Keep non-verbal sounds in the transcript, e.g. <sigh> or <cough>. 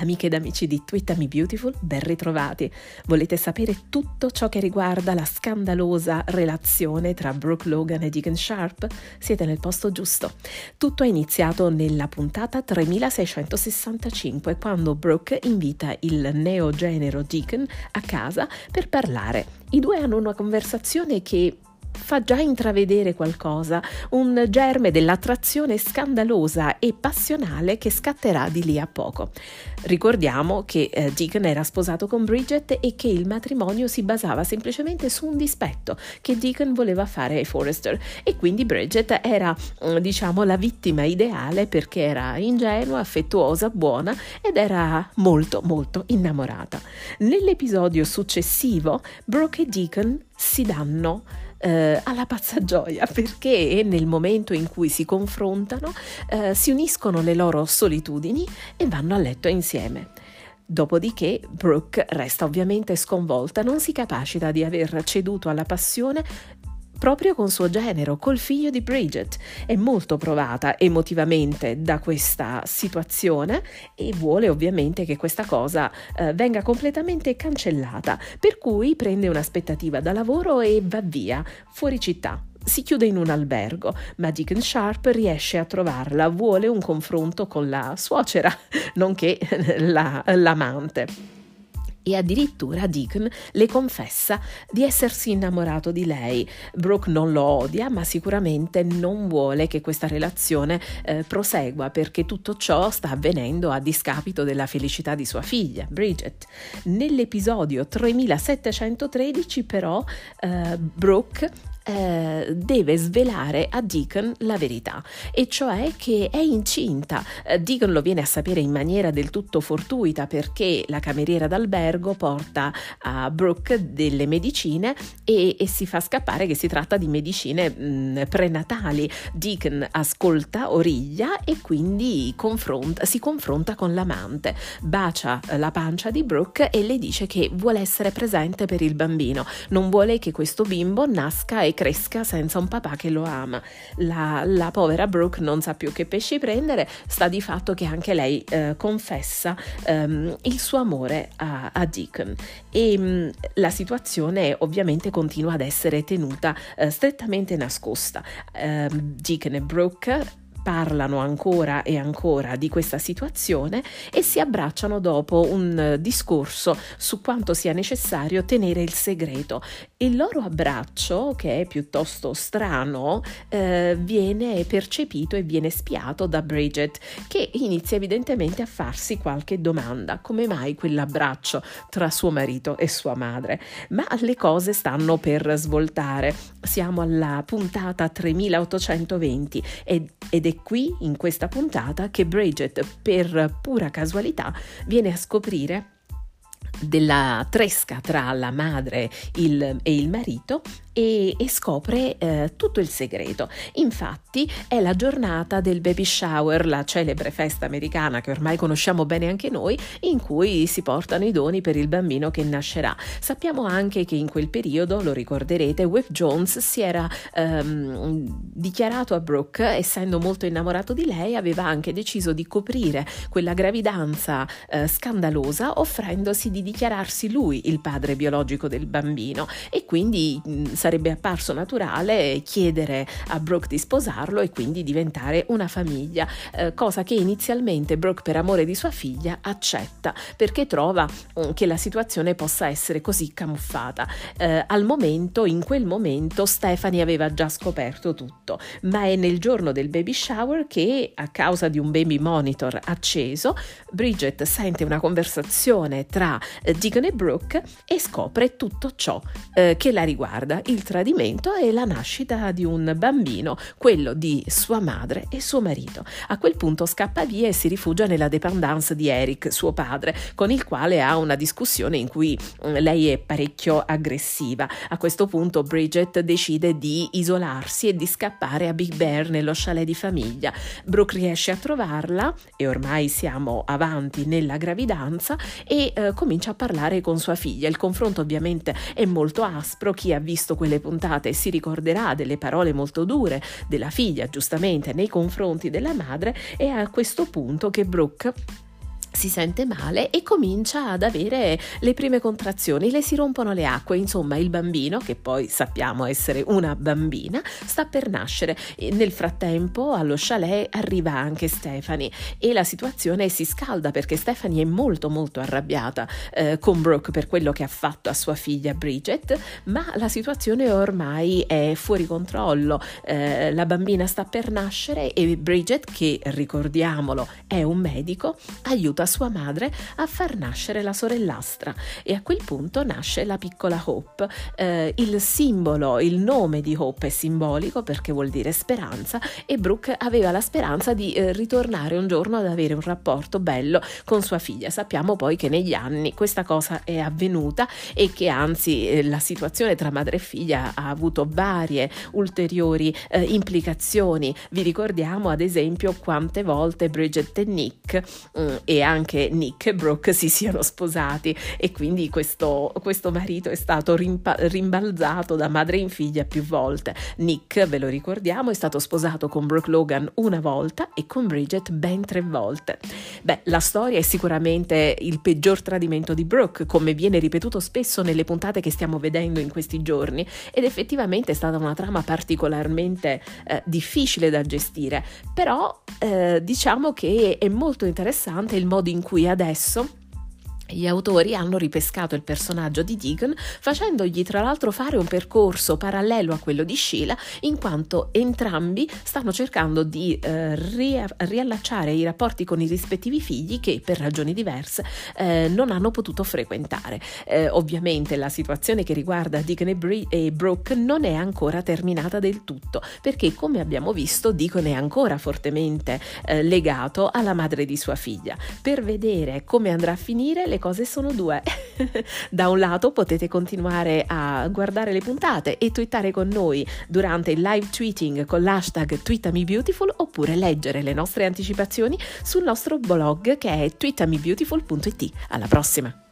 Amiche ed amici di Twitter Beautiful, ben ritrovati. Volete sapere tutto ciò che riguarda la scandalosa relazione tra Brooke Logan e Deacon Sharp? Siete nel posto giusto. Tutto è iniziato nella puntata 3665 quando Brooke invita il neogenero Deacon a casa per parlare. I due hanno una conversazione che fa già intravedere qualcosa, un germe dell'attrazione scandalosa e passionale che scatterà di lì a poco. Ricordiamo che eh, Deacon era sposato con Bridget e che il matrimonio si basava semplicemente su un dispetto che Deacon voleva fare ai Forrester e quindi Bridget era, mm, diciamo, la vittima ideale perché era ingenua, affettuosa, buona ed era molto molto innamorata. Nell'episodio successivo Brooke e Deacon si danno eh, alla pazza gioia perché nel momento in cui si confrontano eh, si uniscono le loro solitudini e vanno a letto insieme. Dopodiché Brooke resta ovviamente sconvolta, non si capacita di aver ceduto alla passione proprio con suo genero, col figlio di Bridget. È molto provata emotivamente da questa situazione e vuole ovviamente che questa cosa eh, venga completamente cancellata, per cui prende un'aspettativa da lavoro e va via, fuori città. Si chiude in un albergo, ma Deacon Sharp riesce a trovarla, vuole un confronto con la suocera, <laughs> nonché la, l'amante e addirittura Deacon le confessa di essersi innamorato di lei. Brooke non lo odia, ma sicuramente non vuole che questa relazione eh, prosegua perché tutto ciò sta avvenendo a discapito della felicità di sua figlia, Bridget. Nell'episodio 3713 però eh, Brooke eh, deve svelare a Deacon la verità, e cioè che è incinta. Eh, Deacon lo viene a sapere in maniera del tutto fortuita perché la cameriera d'albergo porta a Brooke delle medicine e, e si fa scappare che si tratta di medicine mh, mm, prenatali. Deacon ascolta, origlia e quindi confronta, si confronta con l'amante, bacia la pancia di Brooke e le dice che vuole essere presente per il bambino, non vuole che questo bimbo nasca e cresca senza un papà che lo ama. La, la povera Brooke non sa più che pesci prendere, sta di fatto che anche lei eh, confessa ehm, il suo amore a, a Deacon e mh, mm, la situazione ovviamente continua ad essere tenuta eh, strettamente nascosta. Eh, Deacon e Brooke parlano ancora e ancora di questa situazione e si abbracciano dopo un discorso su quanto sia necessario tenere il segreto. Il loro abbraccio, che è piuttosto strano, eh, viene percepito e viene spiato da Bridget, che inizia evidentemente a farsi qualche domanda. Come mai quell'abbraccio tra suo marito e sua madre? Ma le cose stanno per svoltare. Siamo alla puntata 3820 ed, ed è è qui, in questa puntata, che Bridget, per pura casualità, viene a scoprire della tresca tra la madre il, e il marito e, e scopre eh, tutto il segreto. Infatti è la giornata del baby shower, la celebre festa americana che ormai conosciamo bene anche noi, in cui si portano i doni per il bambino che nascerà. Sappiamo anche che in quel periodo, lo ricorderete, Whip Jones si era ehm, dichiarato a Brooke, essendo molto innamorato di lei, aveva anche deciso di coprire quella gravidanza eh, scandalosa offrendosi di dichiararsi lui il padre biologico del bambino e quindi mh, sarebbe apparso naturale chiedere a Brooke di sposarlo e quindi diventare una famiglia, eh, cosa che inizialmente Brooke per amore di sua figlia accetta perché trova um, che la situazione possa essere così camuffata. Eh, al momento, in quel momento, Stephanie aveva già scoperto tutto, ma è nel giorno del baby shower che, a causa di un baby monitor acceso, Bridget sente una conversazione tra eh, Deacon e Brooke e scopre tutto ciò eh, che la riguarda, il tradimento e la nascita di un bambino, quello di sua madre e suo marito. A quel punto scappa via e si rifugia nella dépendance di Eric, suo padre, con il quale ha una discussione in cui mm, lei è parecchio aggressiva. A questo punto Bridget decide di isolarsi e di scappare a Big Bear nello chalet di famiglia. Brooke riesce a trovarla e ormai siamo avanti nella gravidanza e eh, comincia a parlare con sua figlia. Il confronto ovviamente è molto aspro, chi ha visto quelle puntate si ricorderà delle parole molto dure della figlia, giustamente, nei confronti della madre, e a questo punto che Brooke si sente male e comincia ad avere le prime contrazioni, le si rompono le acque, insomma il bambino, che poi sappiamo essere una bambina, sta per nascere. E nel frattempo allo chalet arriva anche Stephanie e la situazione si scalda perché Stephanie è molto molto arrabbiata eh, con Brooke per quello che ha fatto a sua figlia Bridget, ma la situazione ormai è fuori controllo, eh, la bambina sta per nascere e Bridget, che ricordiamolo è un medico, aiuta sua madre a far nascere la sorellastra e a quel punto nasce la piccola Hope. Eh, il simbolo, il nome di Hope è simbolico perché vuol dire speranza e Brooke aveva la speranza di eh, ritornare un giorno ad avere un rapporto bello con sua figlia. Sappiamo poi che negli anni questa cosa è avvenuta e che anzi eh, la situazione tra madre e figlia ha avuto varie ulteriori eh, implicazioni. Vi ricordiamo ad esempio quante volte Bridget e Nick mm, e anche Nick e Brooke si siano sposati e quindi questo, questo marito è stato rimpa- rimbalzato da madre in figlia più volte. Nick, ve lo ricordiamo, è stato sposato con Brooke Logan una volta e con Bridget ben tre volte. Beh, la storia è sicuramente il peggior tradimento di Brooke, come viene ripetuto spesso nelle puntate che stiamo vedendo in questi giorni, ed effettivamente è stata una trama particolarmente eh, difficile da gestire, però eh, diciamo che è molto interessante il modo in cui adesso gli autori hanno ripescato il personaggio di Deacon facendogli tra l'altro fare un percorso parallelo a quello di Sheila in quanto entrambi stanno cercando di eh, ria- riallacciare i rapporti con i rispettivi figli che per ragioni diverse eh, non hanno potuto frequentare. Eh, ovviamente la situazione che riguarda Deacon e, Bri- e Brooke non è ancora terminata del tutto perché come abbiamo visto Deacon è ancora fortemente eh, legato alla madre di sua figlia. Per vedere come andrà a finire le cose sono due. <laughs> da un lato potete continuare a guardare le puntate e twittare con noi durante il live tweeting con l'hashtag tweetamibeautiful oppure leggere le nostre anticipazioni sul nostro blog che è tweetamibeautiful.it. Alla prossima!